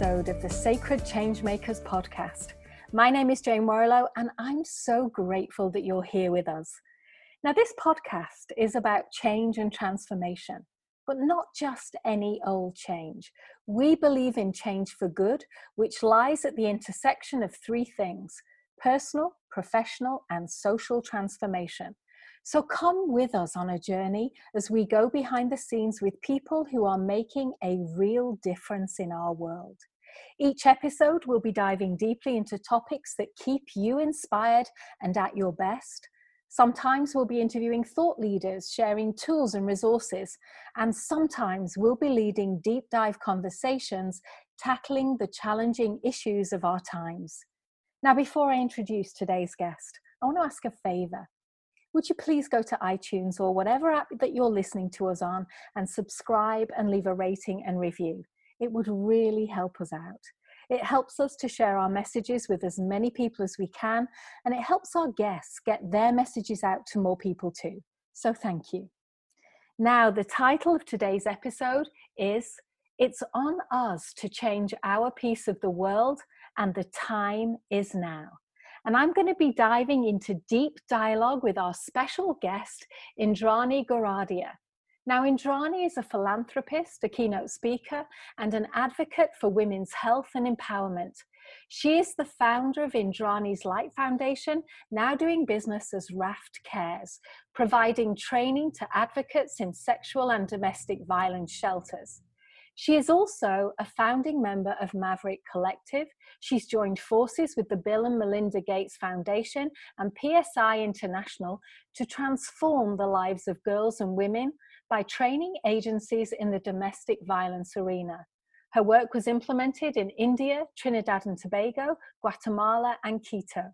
episode of the Sacred Changemakers podcast. My name is Jane Warrilow, and I'm so grateful that you're here with us. Now, this podcast is about change and transformation, but not just any old change. We believe in change for good, which lies at the intersection of three things personal, professional, and social transformation. So come with us on a journey as we go behind the scenes with people who are making a real difference in our world. Each episode will be diving deeply into topics that keep you inspired and at your best. Sometimes we'll be interviewing thought leaders, sharing tools and resources, and sometimes we'll be leading deep dive conversations tackling the challenging issues of our times. Now, before I introduce today's guest, I want to ask a favor. Would you please go to iTunes or whatever app that you're listening to us on and subscribe and leave a rating and review? It would really help us out. It helps us to share our messages with as many people as we can, and it helps our guests get their messages out to more people too. So thank you. Now, the title of today's episode is It's on Us to Change Our Piece of the World, and the time is now. And I'm going to be diving into deep dialogue with our special guest, Indrani Goradia. Now, Indrani is a philanthropist, a keynote speaker, and an advocate for women's health and empowerment. She is the founder of Indrani's Light Foundation, now doing business as Raft Cares, providing training to advocates in sexual and domestic violence shelters. She is also a founding member of Maverick Collective. She's joined forces with the Bill and Melinda Gates Foundation and PSI International to transform the lives of girls and women by training agencies in the domestic violence arena. Her work was implemented in India, Trinidad and Tobago, Guatemala, and Quito.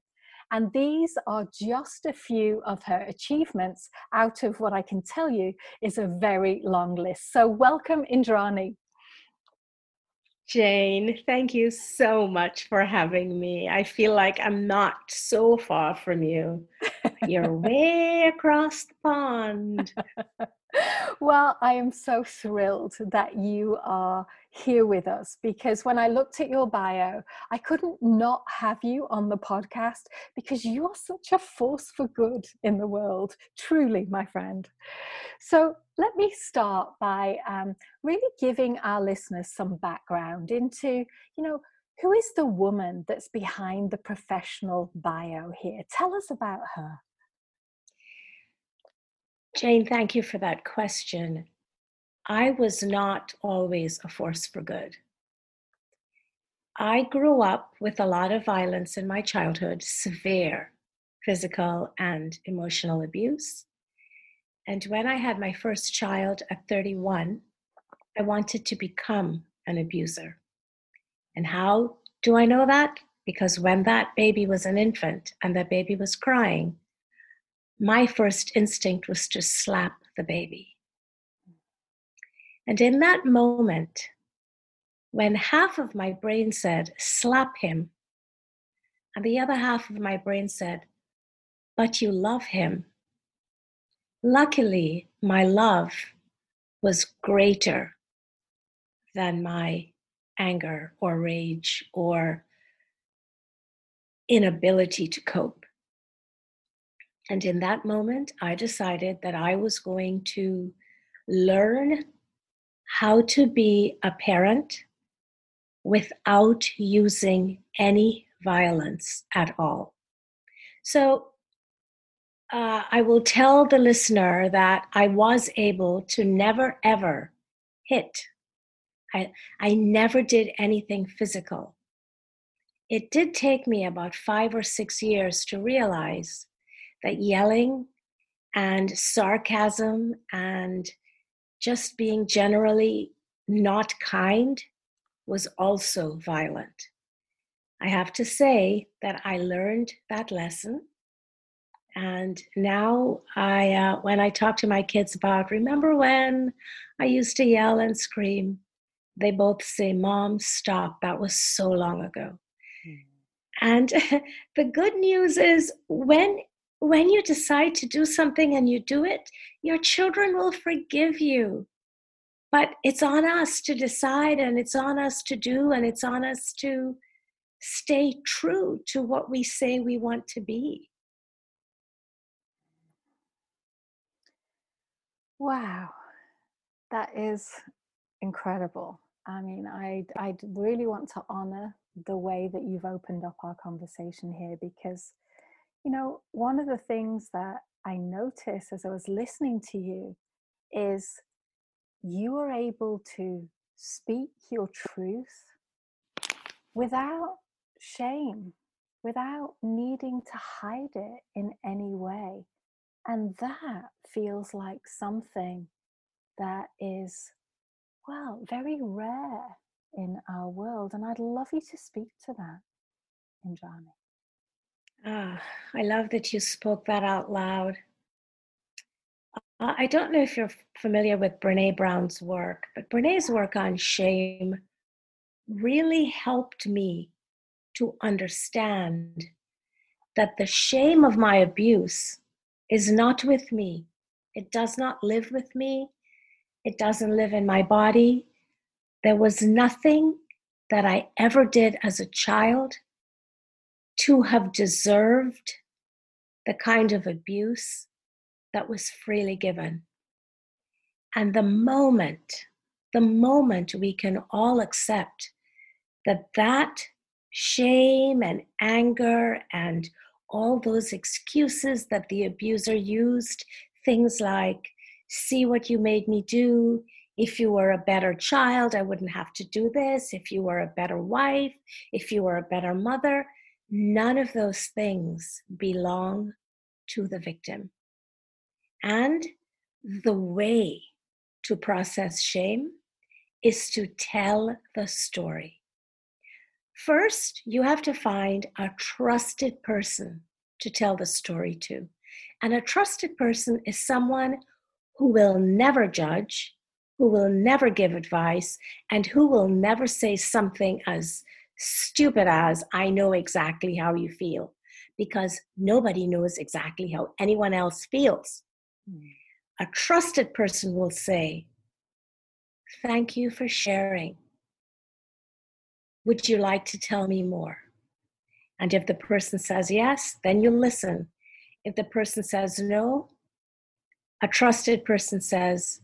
And these are just a few of her achievements out of what I can tell you is a very long list. So, welcome, Indrani. Jane, thank you so much for having me. I feel like I'm not so far from you. You're way across the pond. well, I am so thrilled that you are here with us because when I looked at your bio, I couldn't not have you on the podcast because you are such a force for good in the world, truly, my friend. So, let me start by um, really giving our listeners some background into, you know, who is the woman that's behind the professional bio here? Tell us about her. Jane, thank you for that question. I was not always a force for good. I grew up with a lot of violence in my childhood, severe physical and emotional abuse. And when I had my first child at 31, I wanted to become an abuser. And how do I know that? Because when that baby was an infant and that baby was crying, my first instinct was to slap the baby. And in that moment, when half of my brain said, slap him, and the other half of my brain said, but you love him. Luckily, my love was greater than my anger or rage or inability to cope. And in that moment, I decided that I was going to learn how to be a parent without using any violence at all. So uh, I will tell the listener that I was able to never ever hit. I, I never did anything physical. It did take me about five or six years to realize that yelling and sarcasm and just being generally not kind was also violent. I have to say that I learned that lesson. And now I, uh, when I talk to my kids about, remember when I used to yell and scream, they both say, Mom, stop. That was so long ago. Mm. And the good news is when when you decide to do something and you do it, your children will forgive you. but it's on us to decide and it's on us to do and it's on us to stay true to what we say we want to be. Wow, that is incredible. I mean, I I really want to honor the way that you've opened up our conversation here because, you know, one of the things that I noticed as I was listening to you is you are able to speak your truth without shame, without needing to hide it in any way. And that feels like something that is, well, very rare in our world. And I'd love you to speak to that, Indrani. Ah, I love that you spoke that out loud. I don't know if you're familiar with Brene Brown's work, but Brene's work on shame really helped me to understand that the shame of my abuse is not with me. It does not live with me. It doesn't live in my body. There was nothing that I ever did as a child to have deserved the kind of abuse that was freely given. And the moment, the moment we can all accept that that shame and anger and all those excuses that the abuser used, things like, see what you made me do. If you were a better child, I wouldn't have to do this. If you were a better wife, if you were a better mother, none of those things belong to the victim. And the way to process shame is to tell the story. First, you have to find a trusted person to tell the story to. And a trusted person is someone who will never judge, who will never give advice, and who will never say something as stupid as, I know exactly how you feel, because nobody knows exactly how anyone else feels. Hmm. A trusted person will say, Thank you for sharing. Would you like to tell me more? And if the person says yes, then you listen. If the person says no, a trusted person says,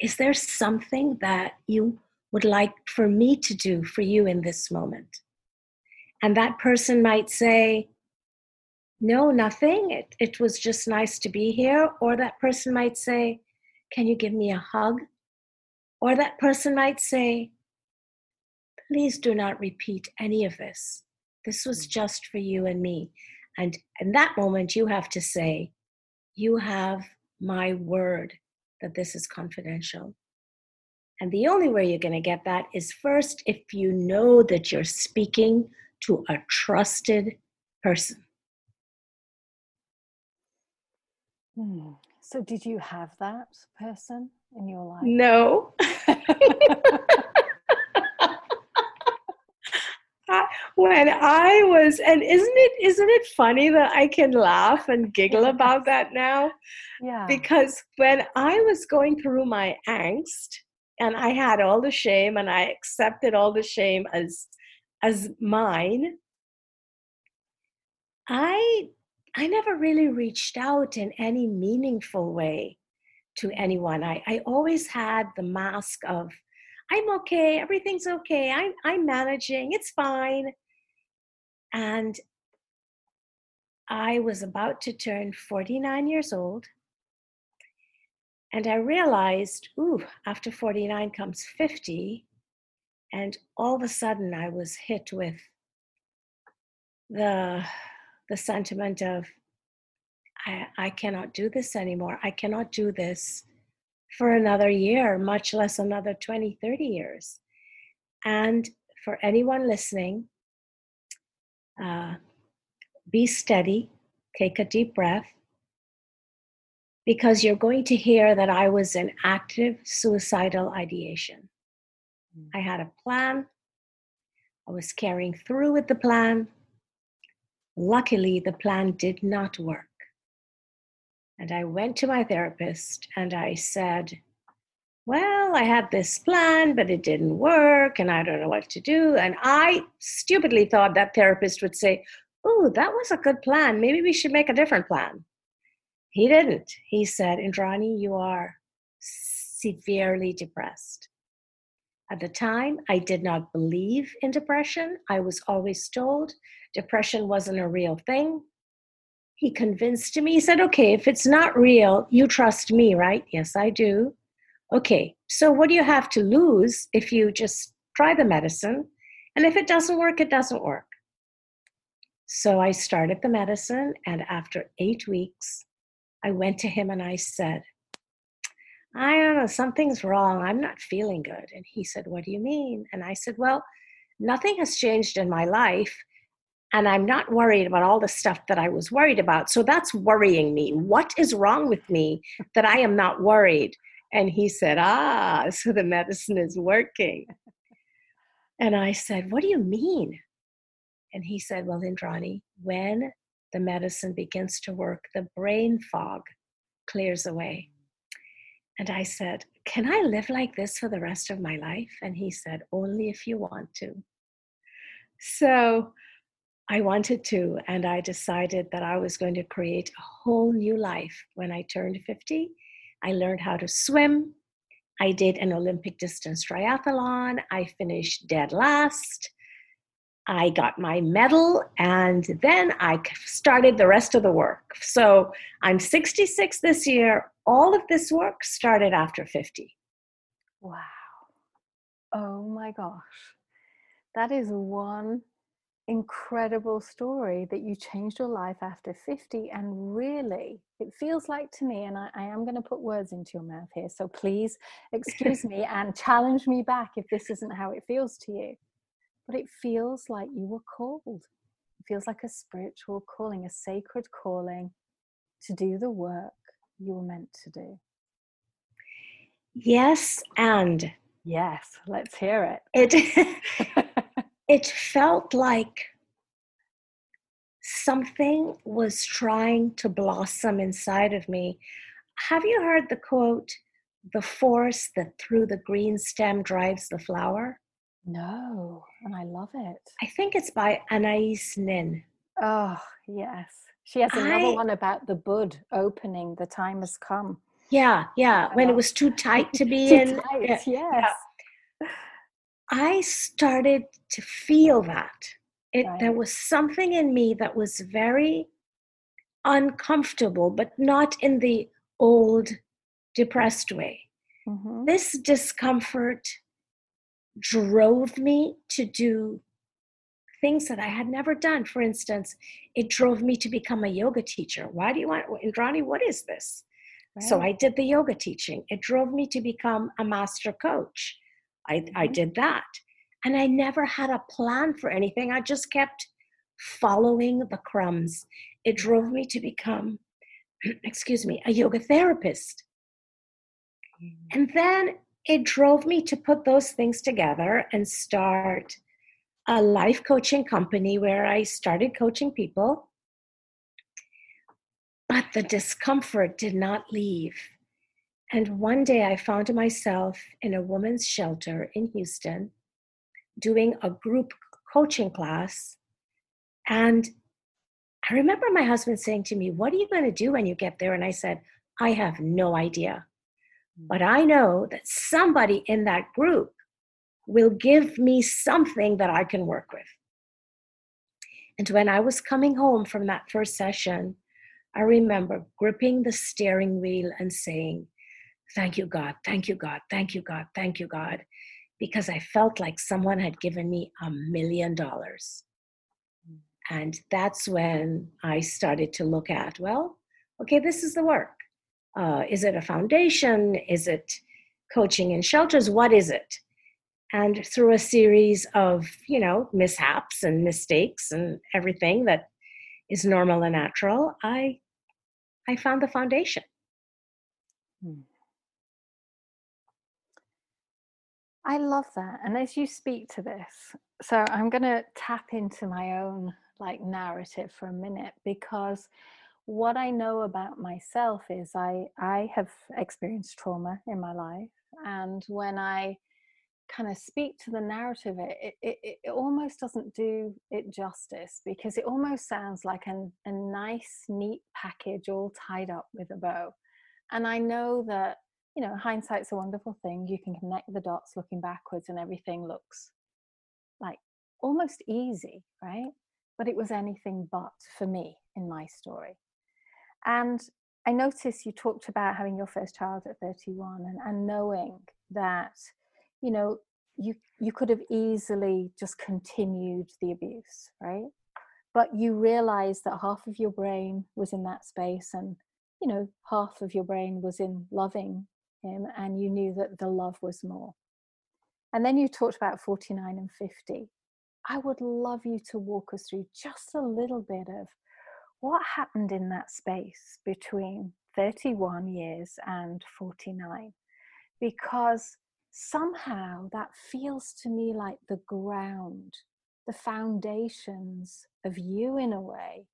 Is there something that you would like for me to do for you in this moment? And that person might say, no, nothing. It, it was just nice to be here. Or that person might say, Can you give me a hug? Or that person might say, Please do not repeat any of this. This was mm. just for you and me. And in that moment, you have to say, You have my word that this is confidential. And the only way you're going to get that is first if you know that you're speaking to a trusted person. Hmm. So, did you have that person in your life? No. when I was, and isn't it isn't it funny that I can laugh and giggle about that now? Yeah. Because when I was going through my angst, and I had all the shame, and I accepted all the shame as as mine, I I never really reached out in any meaningful way to anyone. I, I always had the mask of, I'm okay, everything's okay, I'm, I'm managing, it's fine. And I was about to turn 49 years old. And I realized, ooh, after 49 comes 50. And all of a sudden I was hit with the the sentiment of, I, I cannot do this anymore. I cannot do this for another year, much less another 20, 30 years. And for anyone listening, uh, be steady, take a deep breath, because you're going to hear that I was in active suicidal ideation. Mm. I had a plan, I was carrying through with the plan, Luckily, the plan did not work. And I went to my therapist and I said, well, I had this plan, but it didn't work, and I don't know what to do. And I stupidly thought that therapist would say, Oh, that was a good plan. Maybe we should make a different plan. He didn't. He said, Indrani, you are severely depressed. At the time, I did not believe in depression. I was always told depression wasn't a real thing. He convinced me, he said, Okay, if it's not real, you trust me, right? Yes, I do. Okay, so what do you have to lose if you just try the medicine? And if it doesn't work, it doesn't work. So I started the medicine, and after eight weeks, I went to him and I said, I don't know, something's wrong. I'm not feeling good. And he said, What do you mean? And I said, Well, nothing has changed in my life. And I'm not worried about all the stuff that I was worried about. So that's worrying me. What is wrong with me that I am not worried? And he said, Ah, so the medicine is working. And I said, What do you mean? And he said, Well, Indrani, when the medicine begins to work, the brain fog clears away. And I said, Can I live like this for the rest of my life? And he said, Only if you want to. So I wanted to, and I decided that I was going to create a whole new life when I turned 50. I learned how to swim. I did an Olympic distance triathlon. I finished dead last. I got my medal and then I started the rest of the work. So I'm 66 this year. All of this work started after 50. Wow. Oh my gosh. That is one incredible story that you changed your life after 50 and really it feels like to me and I, I am going to put words into your mouth here so please excuse me and challenge me back if this isn't how it feels to you but it feels like you were called. It feels like a spiritual calling, a sacred calling to do the work you were meant to do. Yes, and yes, let's hear it. It it felt like something was trying to blossom inside of me. Have you heard the quote, the force that through the green stem drives the flower? No, and I love it. I think it's by Anais Nin. Oh, yes. She has another I, one about the bud opening. The time has come. Yeah, yeah. When it was too tight to be too in. Tight, yes. Yeah. I started to feel that. It right. there was something in me that was very uncomfortable, but not in the old depressed way. Mm-hmm. This discomfort drove me to do things that I had never done. For instance, it drove me to become a yoga teacher. Why do you want, Indrani, what is this? Right. So I did the yoga teaching. It drove me to become a master coach. I, mm-hmm. I did that. And I never had a plan for anything. I just kept following the crumbs. It drove me to become, excuse me, a yoga therapist. Mm-hmm. And then it drove me to put those things together and start a life coaching company where I started coaching people. But the discomfort did not leave. And one day I found myself in a women's shelter in Houston doing a group coaching class. And I remember my husband saying to me, What are you going to do when you get there? And I said, I have no idea. Hmm. But I know that somebody in that group will give me something that I can work with. And when I was coming home from that first session, I remember gripping the steering wheel and saying, Thank you, God, thank you, God, thank you, God, thank you, God, because I felt like someone had given me a million dollars. And that's when I started to look at, well, okay, this is the work. Uh, is it a foundation? Is it coaching in shelters? What is it? And through a series of, you know, mishaps and mistakes and everything that is normal and natural, I I found the foundation. Hmm. I love that. And as you speak to this, so I'm going to tap into my own like narrative for a minute because what I know about myself is I I have experienced trauma in my life. And when I kind of speak to the narrative, it, it, it, almost doesn't do it justice because it almost sounds like an, a nice, neat package all tied up with a bow. And I know that, you know, hindsight's a wonderful thing. You can connect the dots looking backwards and everything looks like almost easy, right? But it was anything but for me in my story. And I noticed you talked about having your first child at 31 and, and knowing that you know you you could have easily just continued the abuse right but you realized that half of your brain was in that space and you know half of your brain was in loving him and you knew that the love was more. And then you talked about 49 and 50 i would love you to walk us through just a little bit of what happened in that space between 31 years and 49 because somehow that feels to me like the ground, the foundations of you in a way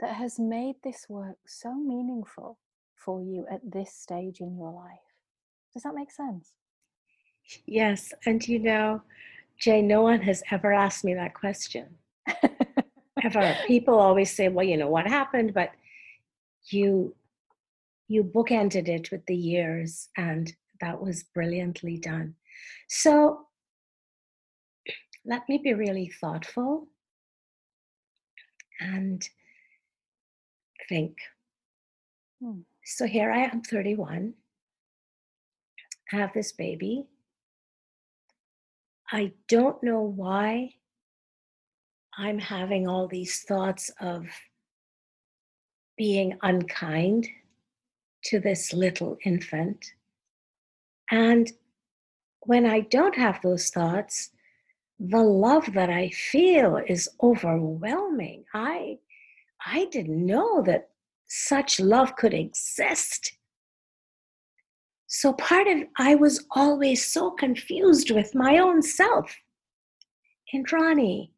that has made this work so meaningful for you at this stage in your life. Does that make sense? Yes. And you know, Jay, no one has ever asked me that question. ever. People always say, well, you know, what happened? But you you bookended it with the years and that was brilliantly done. So let me be really thoughtful and think. Hmm. So here I am, 31. Have this baby. I don't know why I'm having all these thoughts of being unkind to this little infant. And when I don't have those thoughts, the love that I feel is overwhelming. I I didn't know that such love could exist. So part of I was always so confused with my own self. Indrani,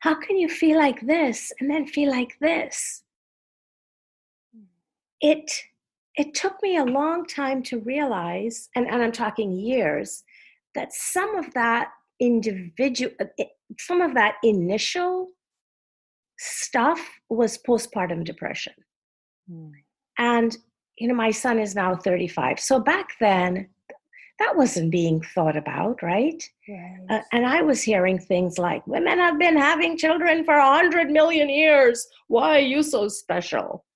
how can you feel like this and then feel like this? It it took me a long time to realize, and, and I'm talking years, that some of that individual, uh, some of that initial stuff was postpartum depression. Mm. And, you know, my son is now 35. So back then, that wasn't being thought about, right? right. Uh, and I was hearing things like, women have been having children for a 100 million years. Why are you so special?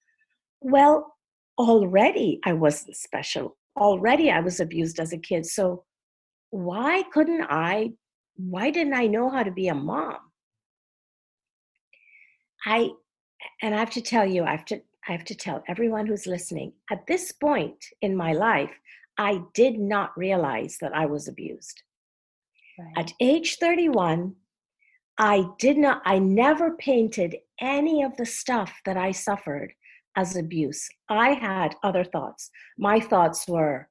Well, already I wasn't special. Already I was abused as a kid. So why couldn't I? Why didn't I know how to be a mom? I, and I have to tell you, I have to, I have to tell everyone who's listening, at this point in my life, I did not realize that I was abused. Right. At age 31, I did not, I never painted any of the stuff that I suffered as abuse. I had other thoughts. My thoughts were,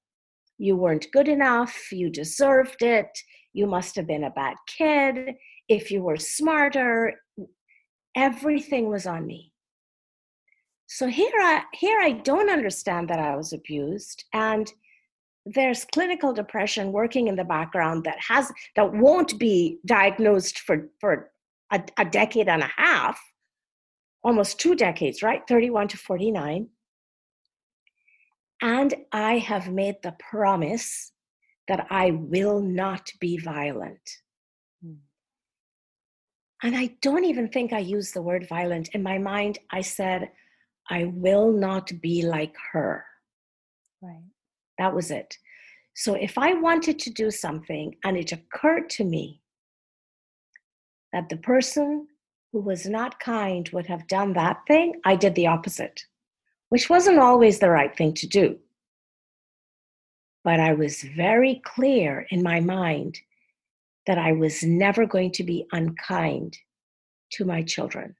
you weren't good enough, you deserved it, you must have been a bad kid, if you were smarter, everything was on me. So here I here I don't understand that I was abused and there's clinical depression working in the background that has that won't be diagnosed for for a, a decade and a half almost two decades, right? 31 to 49. And I have made the promise that I will not be violent. Mm. And I don't even think I used the word violent. In my mind, I said, I will not be like her. Right. That was it. So if I wanted to do something and it occurred to me that the person who was not kind would have done that thing, I did the opposite, which wasn't always the right thing to do. But I was very clear in my mind that I was never going to be unkind to my children.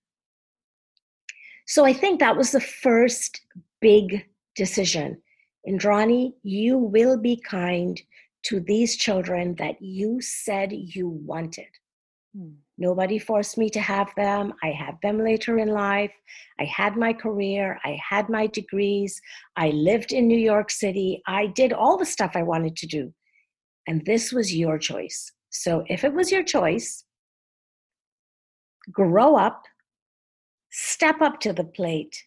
So I think that was the first big decision. Indrani, you will be kind to these children that you said you wanted. Hmm. Nobody forced me to have them. I had them later in life. I had my career. I had my degrees. I lived in New York City. I did all the stuff I wanted to do. And this was your choice. So if it was your choice, grow up, step up to the plate,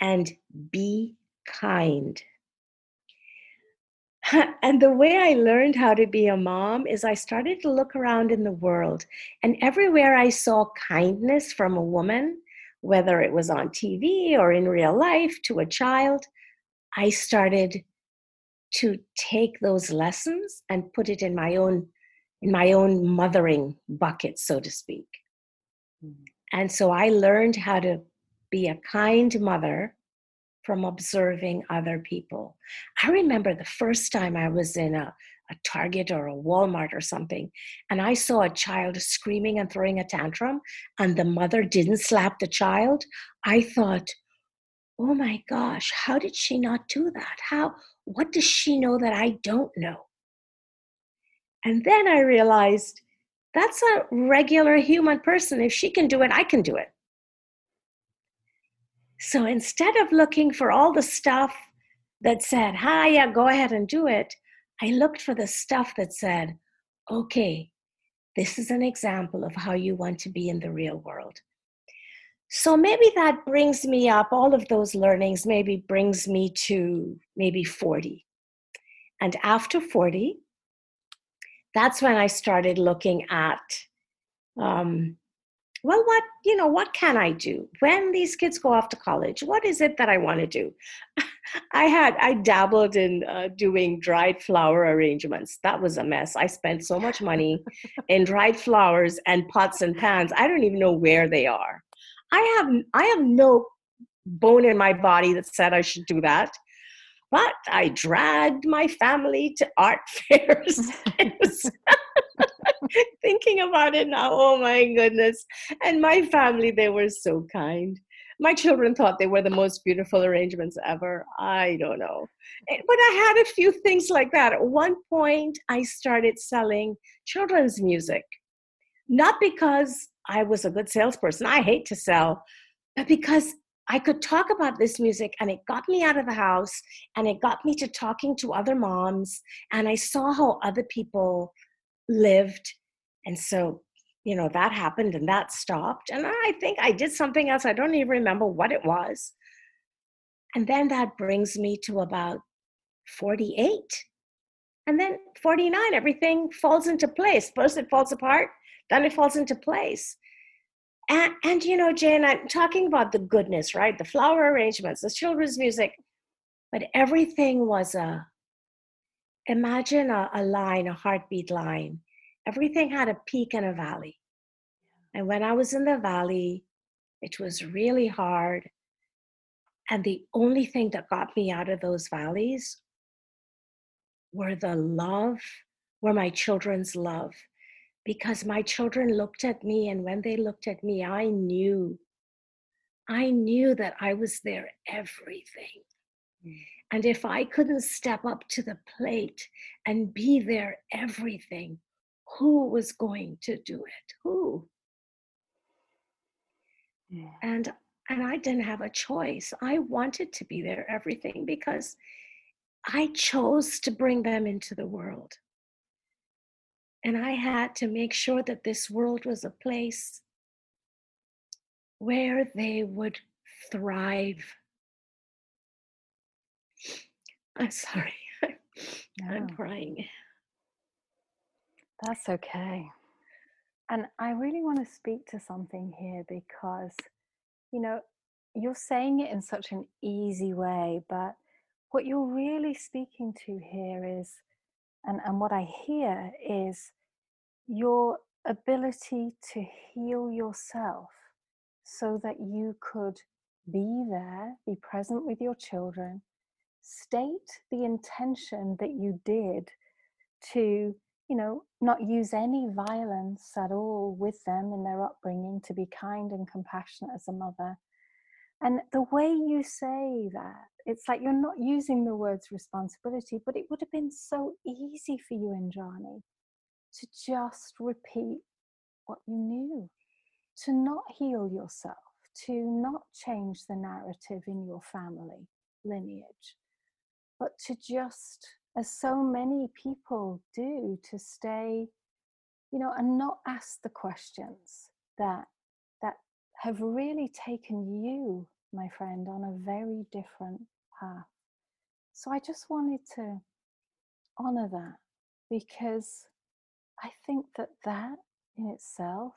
and be kind. and the way I learned how to be a mom is I started to look around in the world, and everywhere I saw kindness from a woman, whether it was on TV or in real life to a child, I started to take those lessons and put it in my own in my own mothering bucket so to speak mm-hmm. And so i learned how to be a kind mother from observing other people. I remember the first time I was in a, a Target or a Walmart or something, and I saw a child screaming and throwing a tantrum, and the mother didn't slap the child. I thought, oh my gosh, how did she not do that? How, what does she know that I don't know? And then I realized that's a regular human person. If she can do it, I can do it. So instead of looking for all the stuff that said, hi, yeah, go ahead and do it, I looked for the stuff that said, okay, this is an example of how you want to be in the real world. So maybe that brings me up, all of those learnings maybe brings me to maybe 40. And after 40, that's when I started looking at um, well what you know what can i do? When these kids go off to college what is it that i want to do? I had i dabbled in uh, doing dried flower arrangements. That was a mess. I spent so much money in dried flowers and pots and pans i don't even know where they are. I have i have no bone in my body that said i should do that but i dragged my family to art fairs thinking about it now, oh my goodness. And my family, they were so kind. My children thought they were the most beautiful arrangements ever. I don't know. Eh, but I had a few things like that. At one point, I started selling children's music, not because I was a good salesperson, I hate to sell, but because I could talk about this music and it got me out of the house and it got me to talking to other moms and I saw how other people lived and so, you know, that happened and that stopped. And I think I did something else. I don't even remember what it was. And then that brings me to about 48. And then 49, everything falls into place. First it falls apart, then it falls into place. And, and you know, Jane, I'm talking about the goodness, right? The flower arrangements, the children's music, but everything was a, imagine a, a line, a heartbeat line everything had a peak and a valley. And when I was in the valley, it was really hard. And the only thing that got me out of those valleys were the love, were my children's love. Because my children looked at me, and when they looked at me, I knew, I knew that I was their everything. Mm. And if I couldn't step up to the plate and be their everything, who was going to do it who yeah. and and i didn't have a choice i wanted to be there everything because i chose to bring them into the world and i had to make sure that this world was a place where they would thrive. I'm sorry. I'm crying. That's okay. And I really want to speak to something here because, you know, you're saying it in such an easy way, but what you're really speaking to here is, and, and what I hear is your ability to heal yourself so that you could be there, be present with your children, state the intention that you did to you know, not use any violence at all with them in their upbringing, to be kind and compassionate as a mother. And the way you say that, it's like you're not using the words responsibility, but it would have been so easy for you, Indrani, to just repeat what you knew, to not heal yourself, to not change the narrative in your family lineage, but to just, as so many people do, to stay, you know, and not ask the questions that have really taken you, my friend, on a very different path. So I just wanted to honor that because I think that that in itself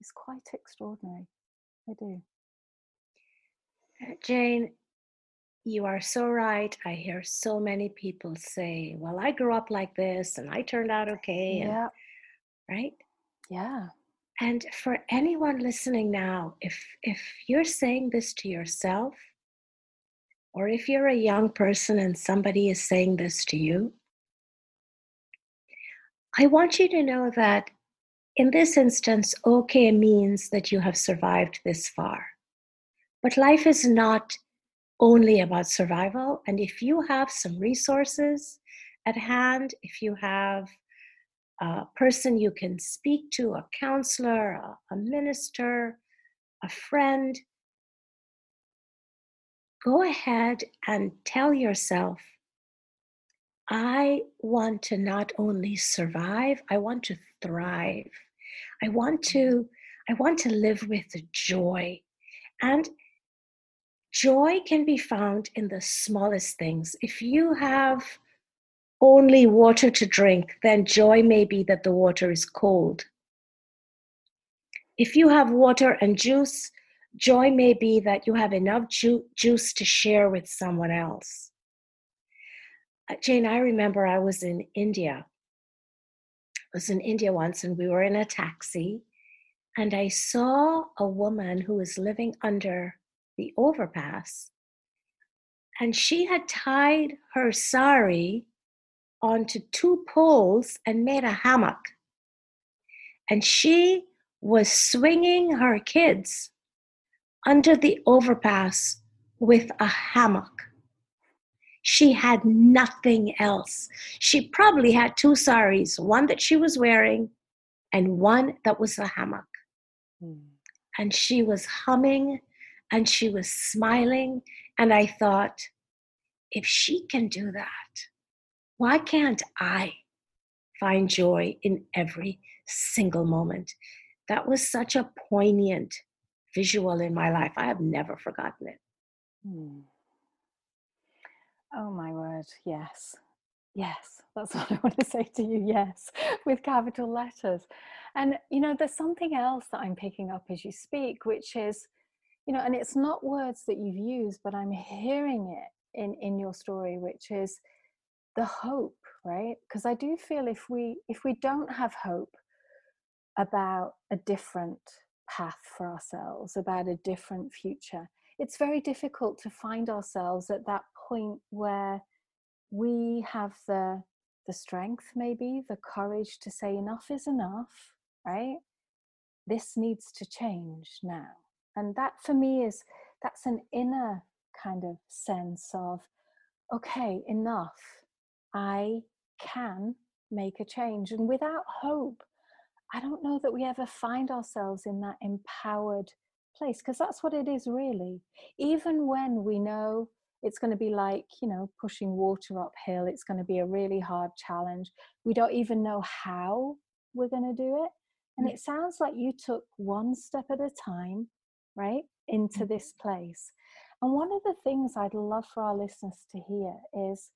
is quite extraordinary. I do. Uh, Jane, you are so right. I hear so many people say, Well, I grew up like this and I turned out okay. Yeah. And, right? Yeah. And for anyone listening now, if if you're saying this to yourself, or if you're a young person and somebody is saying this to you, I want you to know that in this instance, okay means that you have survived this far. But life is not only about survival. And if you have some resources at hand, if you have a person you can speak to, a counselor, a, a minister, a friend, go ahead and tell yourself I want to not only survive, I want to thrive. I want to mm-hmm. I want to live with joy. And joy can be found in the smallest things. If you have only water to drink, then joy may be that the water is cold. If you have water and juice, joy may be that you have enough ju- juice to share with someone else. Uh, Jane, I remember I was in India. I was in India once and we were in a taxi and I saw a woman who was living under the overpass and she had tied her sari onto two poles and made a hammock. And she was swinging her kids under the overpass with a hammock. She had nothing else. She probably had two saris, one that she was wearing and one that was a hammock. Mm. And she was humming and she was smiling. And I thought, if she can do that, why can't I find joy in every single moment? That was such a poignant visual in my life. I have never forgotten it. Hmm. Oh my word, yes. Yes, that's what I want to say to you. Yes, with capital letters. And, you know, there's something else that I'm picking up as you speak, which is, you know, and it's not words that you've used, but I'm hearing it in, in your story, which is the hope, right? Because I do feel if we if we don't have hope about a different path for ourselves, about a different future, it's very difficult to find ourselves at that point where we have the the strength maybe the courage to say enough is enough right? This needs to change now. And that for me is that's an inner kind of sense of okay enough i can make a change and without hope i don't know that we ever find ourselves in that empowered place because that's what it is really even when we know it's going to be like you know pushing water uphill it's going to be a really hard challenge we don't even know how we're going to do it and mm. it sounds like you took one step at a time right into mm-hmm. this place and one of the things i'd love for our listeners to hear is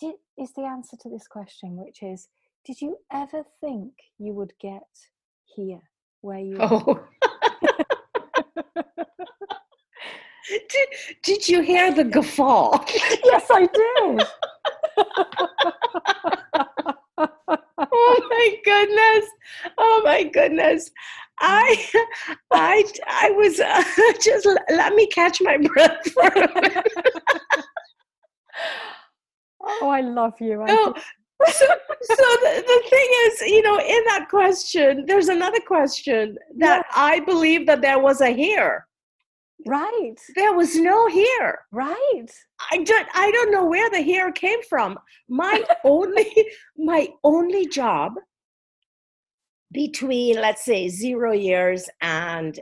did, is the answer to this question which is did you ever think you would get here where you oh did, did you hear the guffaw? yes, I did. oh my goodness! Oh my goodness! I, I, I was uh, just let me catch my breath for a minute. Oh, I love you. I oh, so, so the, the thing is, you know, in that question, there's another question that yeah. I believe that there was a here. Right. There was no here. Right. I don't I don't know where the here came from. My only my only job between, let's say, zero years and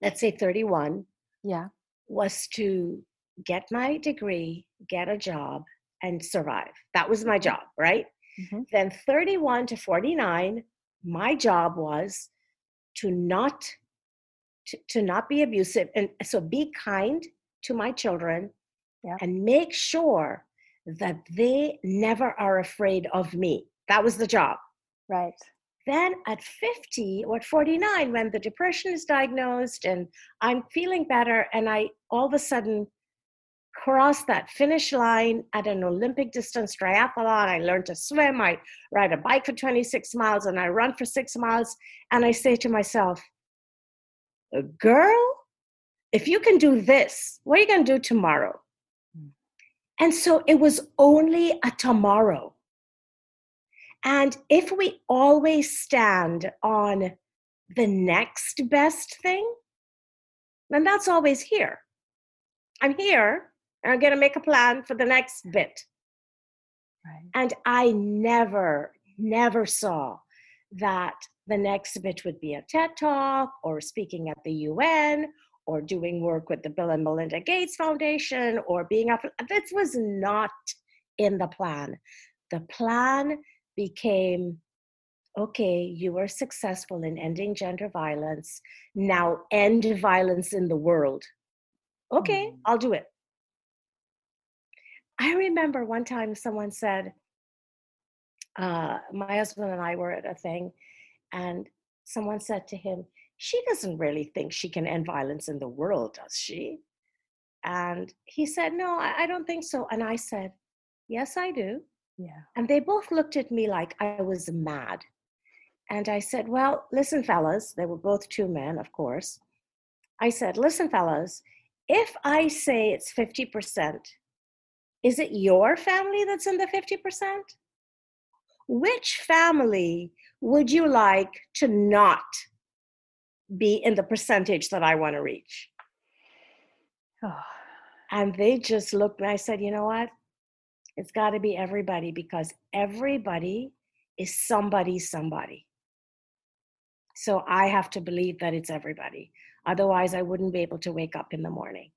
let's say 31 Yeah. was to get my degree, get a job, and survive. That was my job, right? Mhm. Then 31 to 49, my job was to not to, to not be abusive and so be kind to my children Yeah. and make sure that they never are afraid of me. That was the job. Right. Then at 50 or at 49, when the depression is diagnosed and I'm feeling better, and I all of a sudden cross that finish line at an Olympic distance triathlon, I learn to swim, I ride a bike for 26 miles, and I run for six miles. And I say to myself, Girl, if you can do this, what are you going to do tomorrow? Mm. And so it was only a tomorrow. And if we always stand on the next best thing, then that's always here. I'm here and I'm going to make a plan for the next bit. Right. And I never, never saw that the next bit would be a TED talk or speaking at the UN or doing work with the Bill and Melinda Gates Foundation or being up. This was not in the plan. The plan became okay, you were successful in ending gender violence. Now end violence in the world. Okay, Mm. I'll do it. I remember one time someone said, uh, my husband and I were at a thing, and someone said to him, She doesn't really think she can end violence in the world, does she? And he said, No, I, I don't think so. And I said, Yes, I do. Yeah. And they both looked at me like I was mad. And I said, Well, listen, fellas, they were both two men, of course. I said, Listen, fellas, if I say it's 50%, is it your family that's in the 50%? Which family would you like to not be in the percentage that I want to reach? Oh, And they just looked and I said, you know what? It's got to be everybody because everybody is somebody, somebody. So I have to believe that it's everybody. Otherwise, I wouldn't be able to wake up in the morning.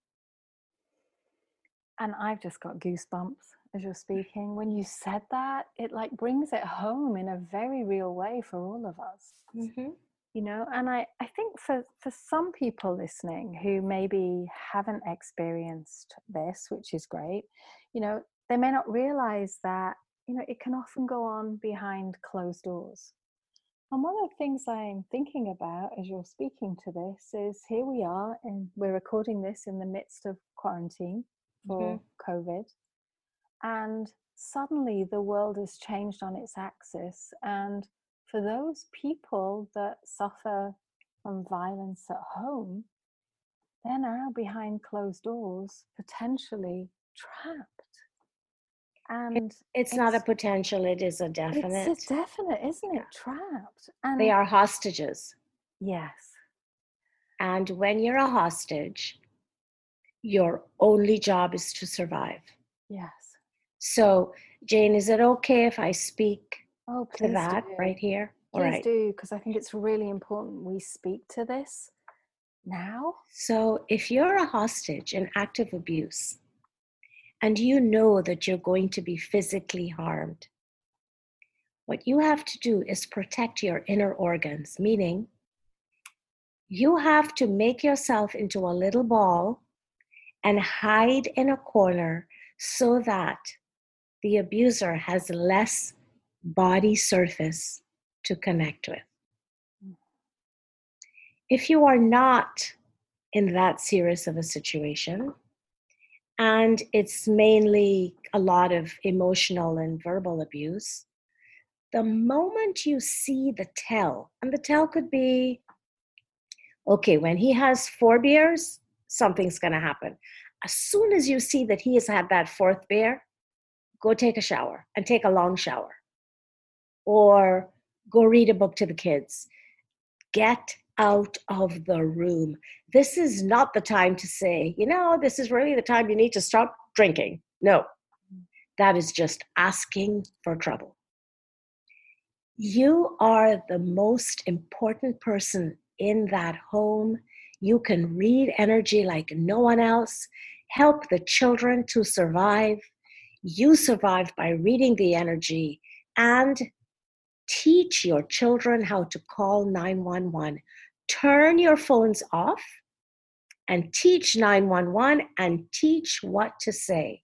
And I've just got goosebumps as you're speaking. When you said that, it like brings it home in a very real way for all of us. Mm-hmm. you know and i i think for for some people listening who maybe haven't experienced this which is great you know they may not realize that you know it can often go on behind closed doors and one of the things i'm thinking about as you're speaking to this is here we are and we're recording this in the midst of quarantine Mm-hmm. for covid and suddenly the world has changed on its axis and for those people that suffer from violence at home, they're now behind closed doors, potentially trapped. And It's, not a potential, it is a definite. it's a definite, isn't it? Trapped. And they are hostages. yes, And when you're a hostage, your only job is to survive. yes. So, Jane, is it okay if I speak Oh, to that do. right here? All Please right. do, because I think it's really important we speak to this now. So, if you're a hostage in active abuse and you know that you're going to be physically harmed, what you have to do is protect your inner organs, meaning you have to make yourself into a little ball and hide in a corner so that the abuser has less body surface to connect with. If you are not in that serious of a situation, and it's mainly a lot of emotional and verbal abuse, the moment you see the tell, and the tell could be okay, when he has four beers, something's going to happen. As soon as you see that he has had that fourth beer, go take a shower and take a long shower. Or go read a book to the kids. Get out of the room. This is not the time to say, you know, this is really the time you need to stop drinking. No, that is just asking for trouble. You are the most important person in that home. You can read energy like no one else, help the children to survive. You survive by reading the energy and teach your children how to call 911. Turn your phones off and teach 911 and teach what to say.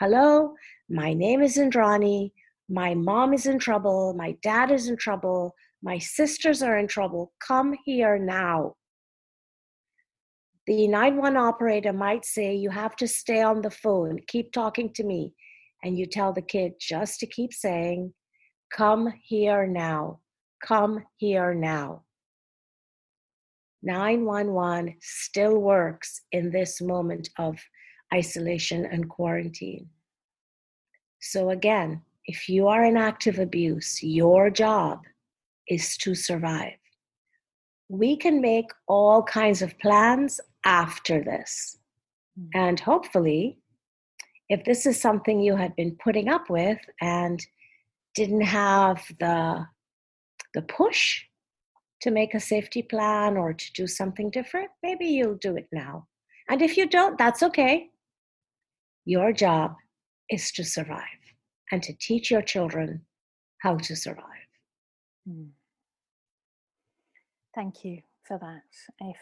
Hello, my name is Indrani. My mom is in trouble. My dad is in trouble. My sisters are in trouble. Come here now. The 911 operator might say, You have to stay on the phone, keep talking to me. And you tell the kid just to keep saying, Come here now. Come here now. 911 still works in this moment of isolation and quarantine. So, again, if you are in active abuse, your job is to survive. We can make all kinds of plans after this. Hmm. And hopefully, if this is something you had been putting up with and didn't have the, the push to make a safety plan or to do something different, maybe you'll do it now. And if you don't, that's okay. Your job is to survive and to teach your children how to survive. Hmm. Thank you for that. If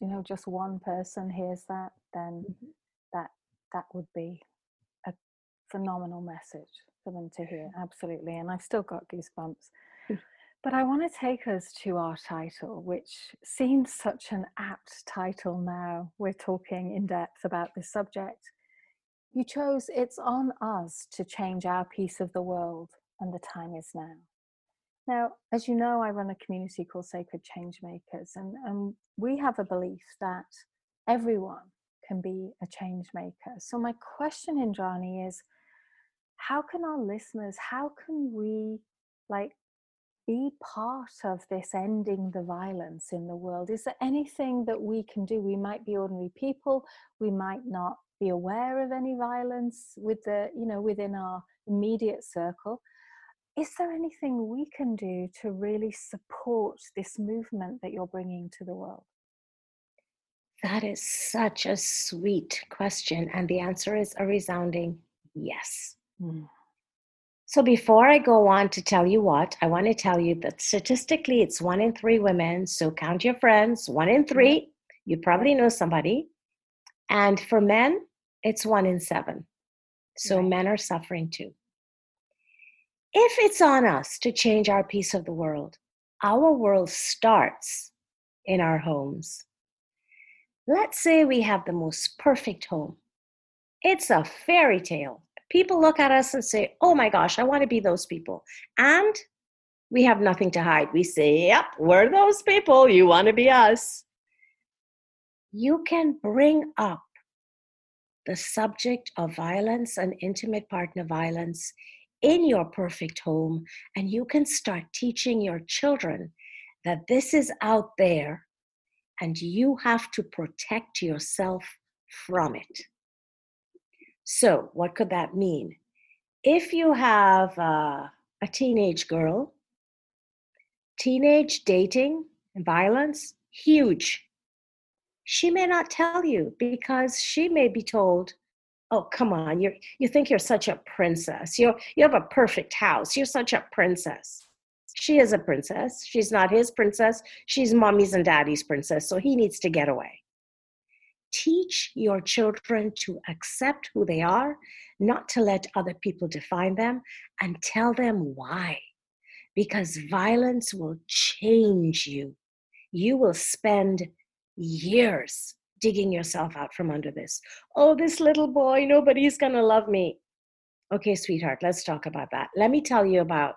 you know just one person hears that, then mm-hmm. that that would be a phenomenal message for them to hear. Absolutely, and I've still got goosebumps. Hmm. But I want to take us to our title, which seems such an apt title now. We're talking in depth about this subject. You chose It's on Us to Change Our Piece of the World, and the time is now. Now, as you know, I run a community called Sacred Changemakers, and, and we have a belief that everyone can be a change maker. So, my question, Indrani, is how can our listeners, how can we like be part of this ending the violence in the world? Is there anything that we can do? We might be ordinary people, we might not be aware of any violence with the you know within our immediate circle is there anything we can do to really support this movement that you're bringing to the world that is such a sweet question and the answer is a resounding yes mm. so before i go on to tell you what i want to tell you that statistically it's one in three women so count your friends one in three you probably know somebody and for men it's one in seven. So right. men are suffering too. If it's on us to change our piece of the world, our world starts in our homes. Let's say we have the most perfect home. It's a fairy tale. People look at us and say, Oh my gosh, I want to be those people. And we have nothing to hide. We say, Yep, we're those people. You want to be us. You can bring up the subject of violence and intimate partner violence in your perfect home, and you can start teaching your children that this is out there and you have to protect yourself from it. So, what could that mean? If you have a, a teenage girl, teenage dating and violence, huge she may not tell you because she may be told oh come on you you think you're such a princess. You you have a perfect house. You're such a princess. She is a princess. She's not his princess. She's mommy's and daddy's princess so he needs to get away. Teach your children to accept who they are not to let other people define them and tell them why. Because violence will change you. You will spend years digging yourself out from under this. Oh, this little boy, nobody's going to love me. Okay, sweetheart, let's talk about that. Let me tell you about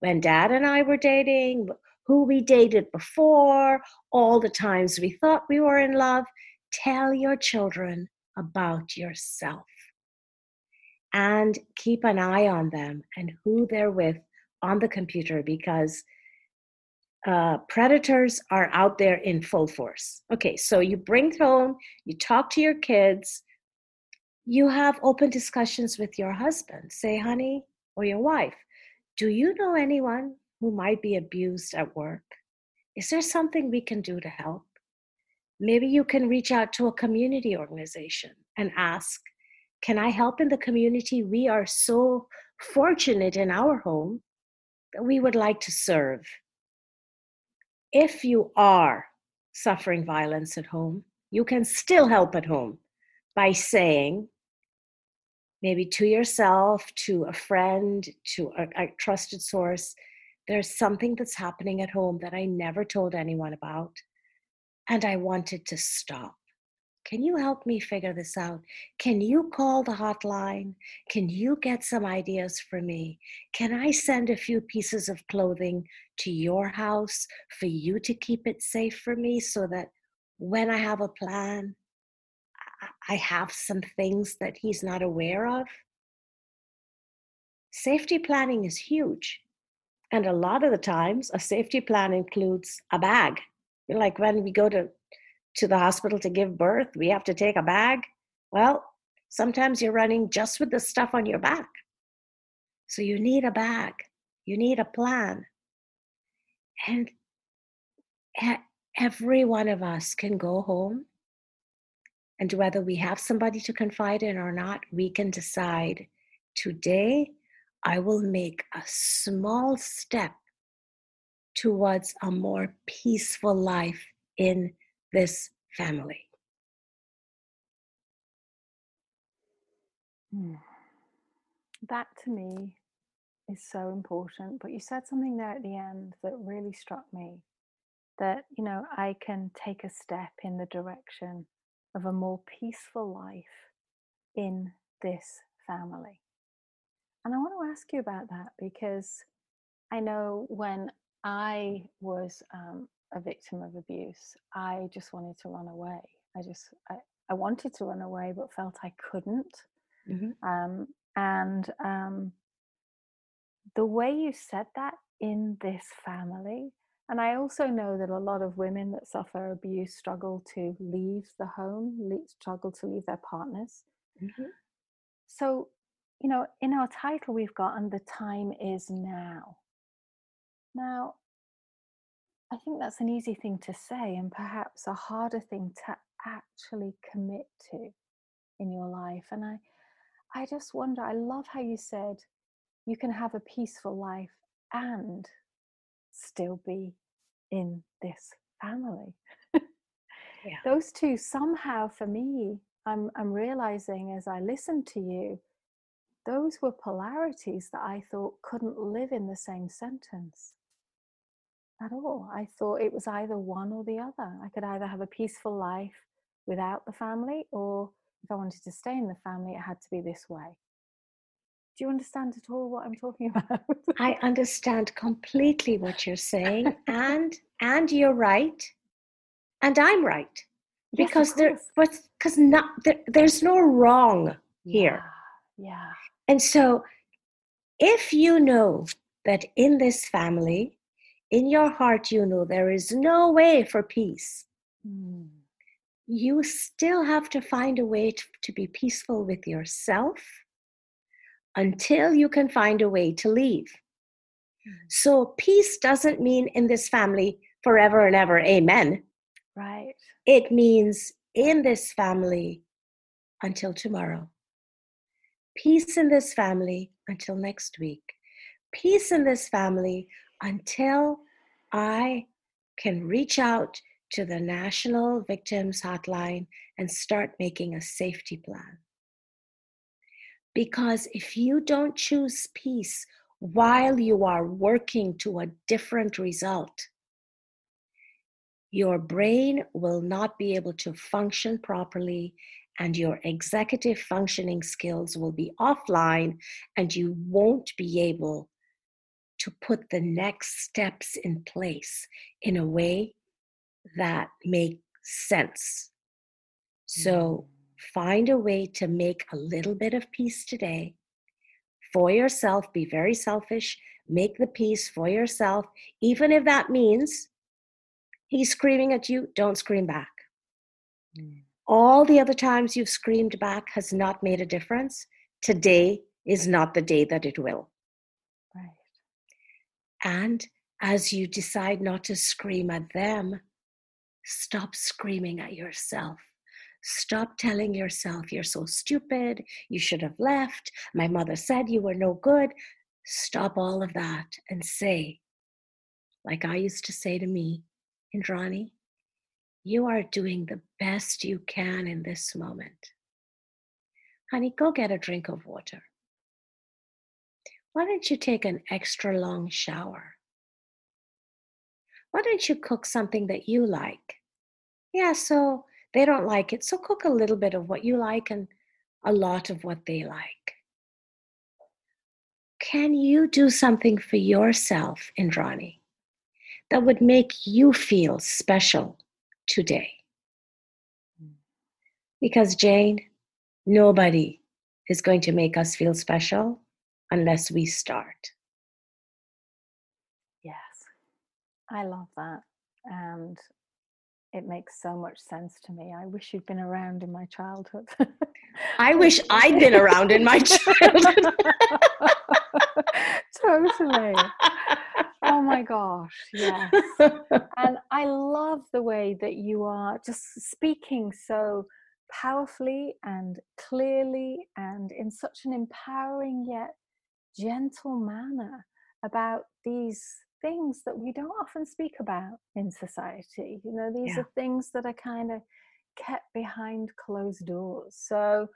when dad and I were dating, who we dated before, all the times we thought we were in love. Tell your children about yourself and keep an eye on them and who they're with on the computer because uh, predators are out there in full force. Okay, so you bring home, you talk to your kids, you have open discussions with your husband. Say, honey, or your wife, do you know anyone who might be abused at work? Is there something we can do to help? Maybe you can reach out to a community organization and ask, Can I help in the community? We are so fortunate in our home that we would like to serve. If you are suffering violence at home, you can still help at home by saying, maybe to yourself, to a friend, to a, a, trusted source, there's something that's happening at home that I never told anyone about, and I wanted to stop. Can you help me figure this out? Can you call the hotline? Can you get some ideas for me? Can I send a few pieces of clothing to your house for you to keep it safe for me so that when I have a plan, I have some things that he's not aware of? Safety planning is huge. And a lot of the times, a safety plan includes a bag. Like when we go to, to the hospital to give birth, we have to take a bag. Well, sometimes you're running just with the stuff on your back. So you need a bag, you need a plan. And every one of us can go home and whether we have somebody to confide in or not, we can decide today I will make a small step towards a more peaceful life in this family. Hmm. That to me is so important. But you said something there at the end that really struck me that, you know, I can take a step in the direction of a more peaceful life in this family. And I want to ask you about that because I know when I was um, a victim of abuse, I just wanted to run away. I just, I, I wanted to run away, but felt I couldn't. Mm-hmm. Um, and um, the way you said that in this family and I also know that a lot of women that suffer abuse struggle to leave the home, struggle to leave their partners. Mm-hmm. So, you know, in our title, we've got, and the time is now. Now, I think that's an easy thing to say, and perhaps a harder thing to actually commit to in your life. And I, I just wonder, I love how you said you can have a peaceful life and still be in this family. yeah. Those two somehow for me, I'm I'm realizing as I listen to you, those were polarities that I thought couldn't live in the same sentence at all. I thought it was either one or the other. I could either have a peaceful life without the family, or if I wanted to stay in the family, it had to be this way. Do you understand at all what I'm talking about? I understand completely what you're saying, and and you're right, and I'm right because yes, there, but because not there, there's no wrong here. Yeah. yeah. And so, if you know that in this family, in your heart, you know there is no way for peace. Mm. You still have to find a way to, to be peaceful with yourself until you can find a way to leave. Hmm. So peace doesn't mean in this family forever and ever, amen. Right. It means in this family until tomorrow. Peace in this family until next week. Peace in this family until I can reach out to the National Victims Hotline and start making a safety plan. Because if you don't choose peace while you are working to a different result, your brain will not be able to function properly and your executive functioning skills will be offline and you won't be able to put the next steps in place in a way that makes sense. So mm find a way to make a little bit of peace today for yourself. Be very selfish. Make the peace for yourself, even if that means he's screaming at you, don't scream back. Mm. All the other times you've screamed back has not made a difference. Today is not the day that it will. And as you decide not to scream at them, stop screaming at yourself. Stop telling yourself you're so stupid, you should have left, my mother said you were no good. Stop all of that and say, like I used to say to me, Indrani, you are doing the best you can in this moment. Honey, go get a drink of water. Why don't you take an extra long shower? Why don't you cook something that you like? Yeah, so they don't like it. So cook a little bit of what you like and a lot of what they like. Can you do something for yourself, Indrani, that would make you feel special today? Mm. Because, Jane, nobody is going to make us feel special unless we start. Yes, I love that. And it makes so much sense to me. I wish you'd been around in my childhood. I wish I'd been around in my childhood. totally. Oh my gosh, yes. And I love the way that you are just speaking so powerfully and clearly and in such an empowering yet gentle manner about these things that we don't often speak about in society. You know, these yeah. are things that are kind of kept behind closed doors. So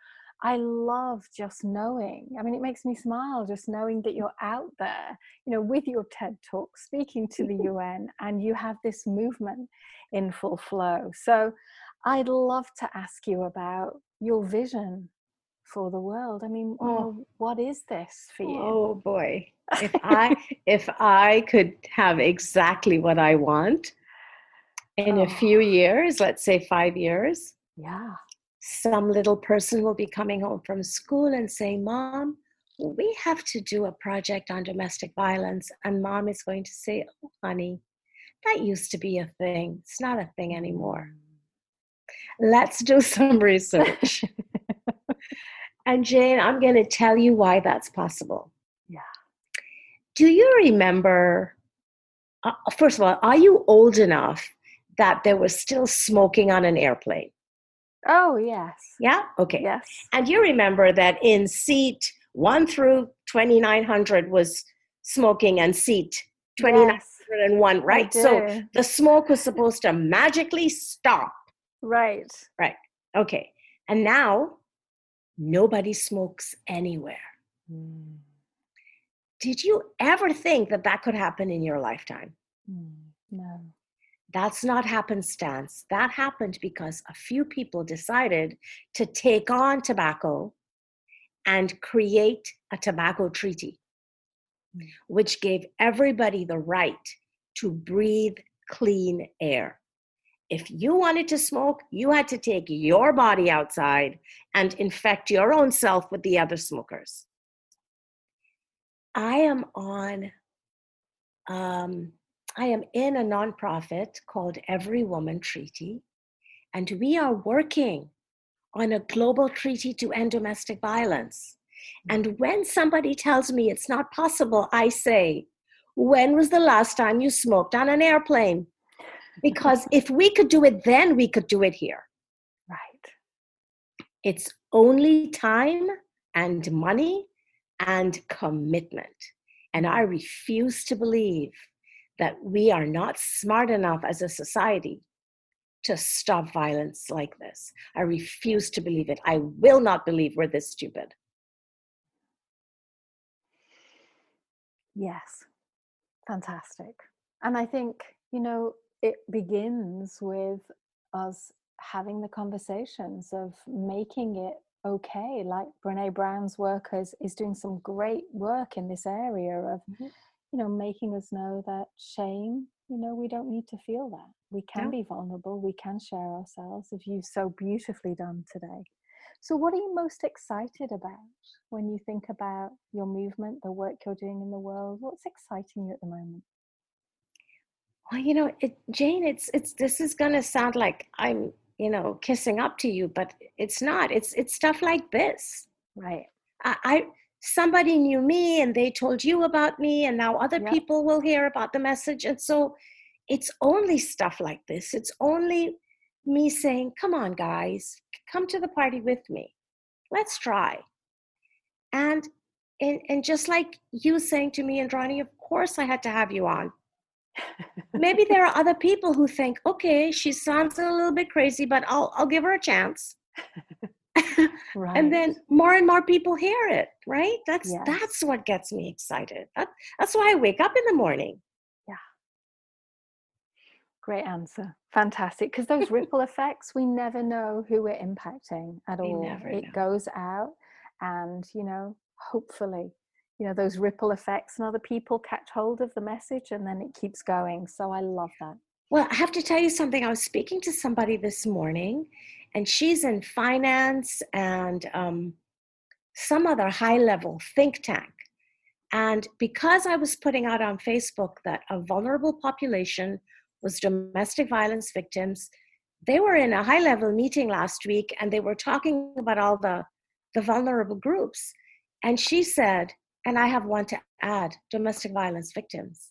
I love just knowing. I mean, it makes me smile just knowing that you're out there, you know, with your TED talk, speaking to the UN, and you have this movement in full flow. So I'd love to ask you about your vision for the world. I mean, oh. what is this for you? Oh boy. If I if I could have exactly what I want in oh. a few years, let's say 5 years. Yeah. Some little person will be coming home from school and say, "Mom, we have to do a project on domestic violence." And mom is going to say, "Oh, honey, that used to be a thing. It's not a thing anymore." Mm. Let's do some research. And Jane, I'm going to tell you why that's possible. Yeah. Do you remember? Uh, first of all, are you old enough that there was still smoking on an airplane? Oh, yes. Yeah? Okay. Yes. And you remember that in seat 1 through 2900 was smoking and seat 2901, yes, right? So the smoke was supposed to magically stop. Right. Right. Okay. And now nobody smokes anywhere. Mm. Did you ever think that that could happen in your lifetime? Mm. No. That's not happenstance. That happened because a few people decided to take on tobacco and create a tobacco treaty, mm. which gave everybody the right to breathe clean air if you wanted to smoke, you had to take your body outside and infect your own self with the other smokers. I am on, um, I am in a nonprofit called Every Woman Treaty, and we are working on a global treaty to end domestic violence. And when somebody tells me it's not possible, I say, When was the last time you smoked on an airplane? Because if we could do it then, we could do it here. Right. It's only time and money and commitment. And I refuse to believe that we are not smart enough as a society to stop violence like this. I refuse to believe it. I will not believe we're this stupid. Yes, fantastic. And I think, you know, it begins with us having the conversations of making it okay like brene brown's work is, is doing some great work in this area of mm-hmm. you know making us know that shame you know we don't need to feel that. We can be vulnerable we can share ourselves as you've so beautifully done today. So what are you most excited about when you think about your movement the work you're doing in the world? What's exciting you at the moment well you know it, jane it's it's this is going to sound like i'm you know kissing up to you but it's not. It's it's stuff like this. Right. I, I somebody knew me and they told you about me and now other Yep. people will hear about the message. And so it's only stuff like this. It's only me saying come on guys come to the party with me. Let's try. And and, and just like you saying to me Indrani, of course I had to have you on. Maybe there are other people who think, okay, she sounds a little bit crazy, but I'll I'll give her a chance. right. And then more and more people hear it, right? That's Yes. that's what gets me excited. That, that's why I wake up in the morning. Yeah. Great answer. Fantastic. Because those ripple effects, we never know who we're impacting at We all. it know. goes out, and, you know, hopefully, you know, those ripple effects and other people catch hold of the message and then it keeps going. So I love that. Well, I have to tell you something. I was speaking to somebody this morning, and she's in finance and um, some other high level think tank. And because I was putting out on Facebook that a vulnerable population was domestic violence victims, they were in a high level meeting last week and they were talking about all the, the vulnerable groups. And she said, and I have one to add domestic violence victims.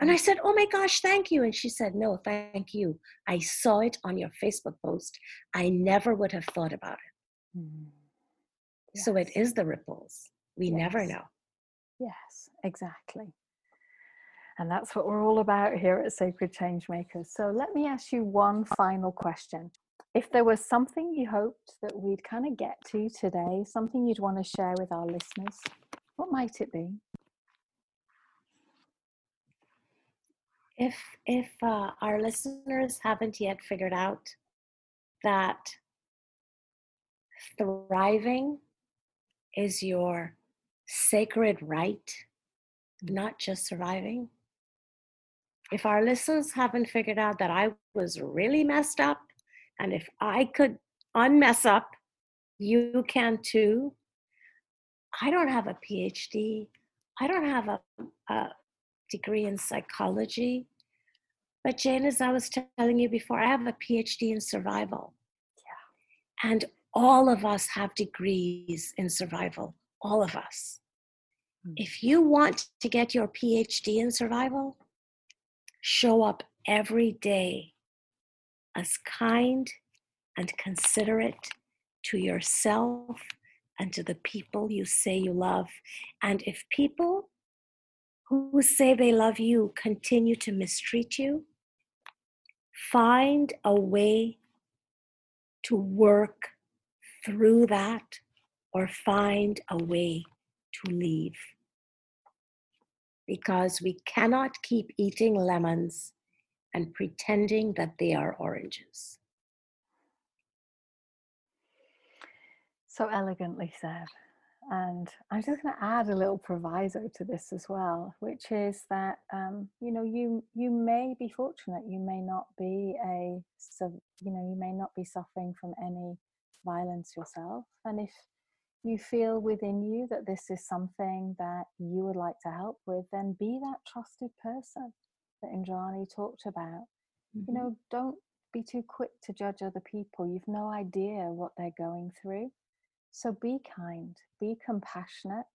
And I said, Oh my gosh, thank you. And she said, No, thank you. I saw it on your Facebook post. I never would have thought about it. Mhm. So it is the ripples. We never know. Yes, exactly. And that's what we're all about here at Sacred Changemakers. So let me ask you one final question. If there was something you hoped that we'd kind of get to today, something you'd want to share with our listeners, what might it be? If if uh, our listeners haven't yet figured out that thriving is your sacred right, not just surviving. If our listeners haven't figured out that I was really messed up, and if I could unmess up, you can too. I don't have a PhD. I don't have a, a degree in psychology. But Jane, as I was telling you before, I have a PhD in survival. Yeah. And all of us have degrees in survival. All of us. Mm. If you want to get your PhD in survival, show up every day as kind and considerate to yourself and to the people you say you love. And if people who say they love you continue to mistreat you, find a way to work through that or find a way to leave. Because we cannot keep eating lemons and pretending that they are oranges. So elegantly said. And I'm just going to add a little proviso to this as well, which is that um, you know you you may be fortunate, you may not be a sub- you know you may not be suffering from any violence yourself, and if you feel within you that this is something that you would like to help with, then be that trusted person that Indrani talked about. You know, don't be too quick to judge other people. You've no idea what they're going through. So be kind, be compassionate,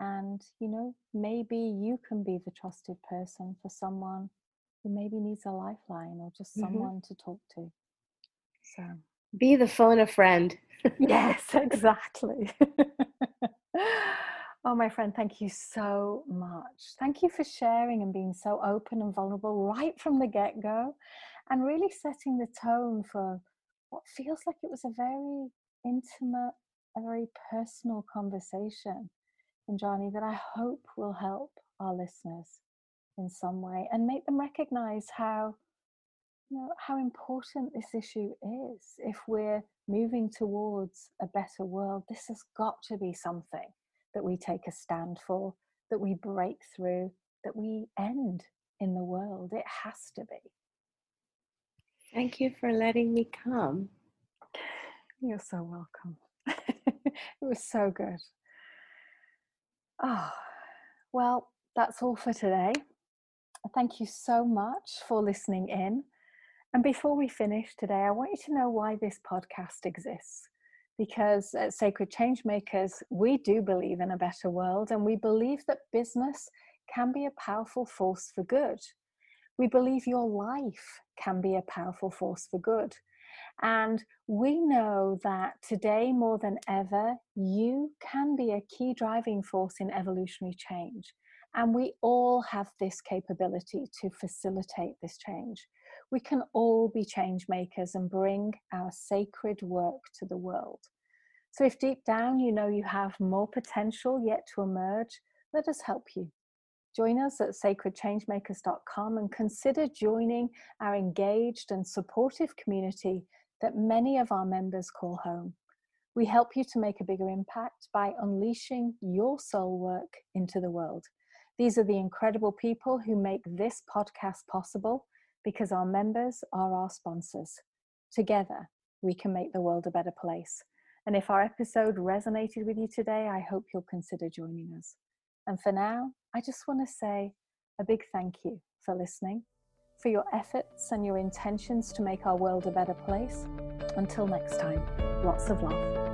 and you know, maybe you can be the trusted person for someone who maybe needs a lifeline or just Mhm. someone to talk to. So, Be the phone a friend. yes, exactly. oh, my friend, thank you so much. Thank you for sharing and being so open and vulnerable right from the get go and really setting the tone for what feels like it was a very intimate, a very personal conversation. Indrani, that I hope will help our listeners in some way and make them recognize how you know how important this issue is if we're moving towards a better world this has got to be something that we take a stand for that we break through that we end in the world it has to be Thank you for letting me come. you're so welcome it was so good oh well that's all for today thank you so much for listening in And before we finish today, I want you to know why this podcast exists. because at Sacred Changemakers, we do believe in a better world and we believe that business can be a powerful force for good. We believe your life can be a powerful force for good. And we know that today more than ever, you can be a key driving force in evolutionary change. And we all have this capability to facilitate this change. We can all be change makers and bring our sacred work to the world. So, if deep down you know you have more potential yet to emerge, let us help you. Join us at sacredchangemakers.com and consider joining our engaged and supportive community that many of our members call home. We help you to make a bigger impact by unleashing your soul work into the world. These are the incredible people who make this podcast possible because our members are our sponsors. Together, we can make the world a better place. And if our episode resonated with you today, I hope you'll consider joining us. And for now, I just want to say a big thank you for listening for your efforts and your intentions to make our world a better place. Until next time, lots of love.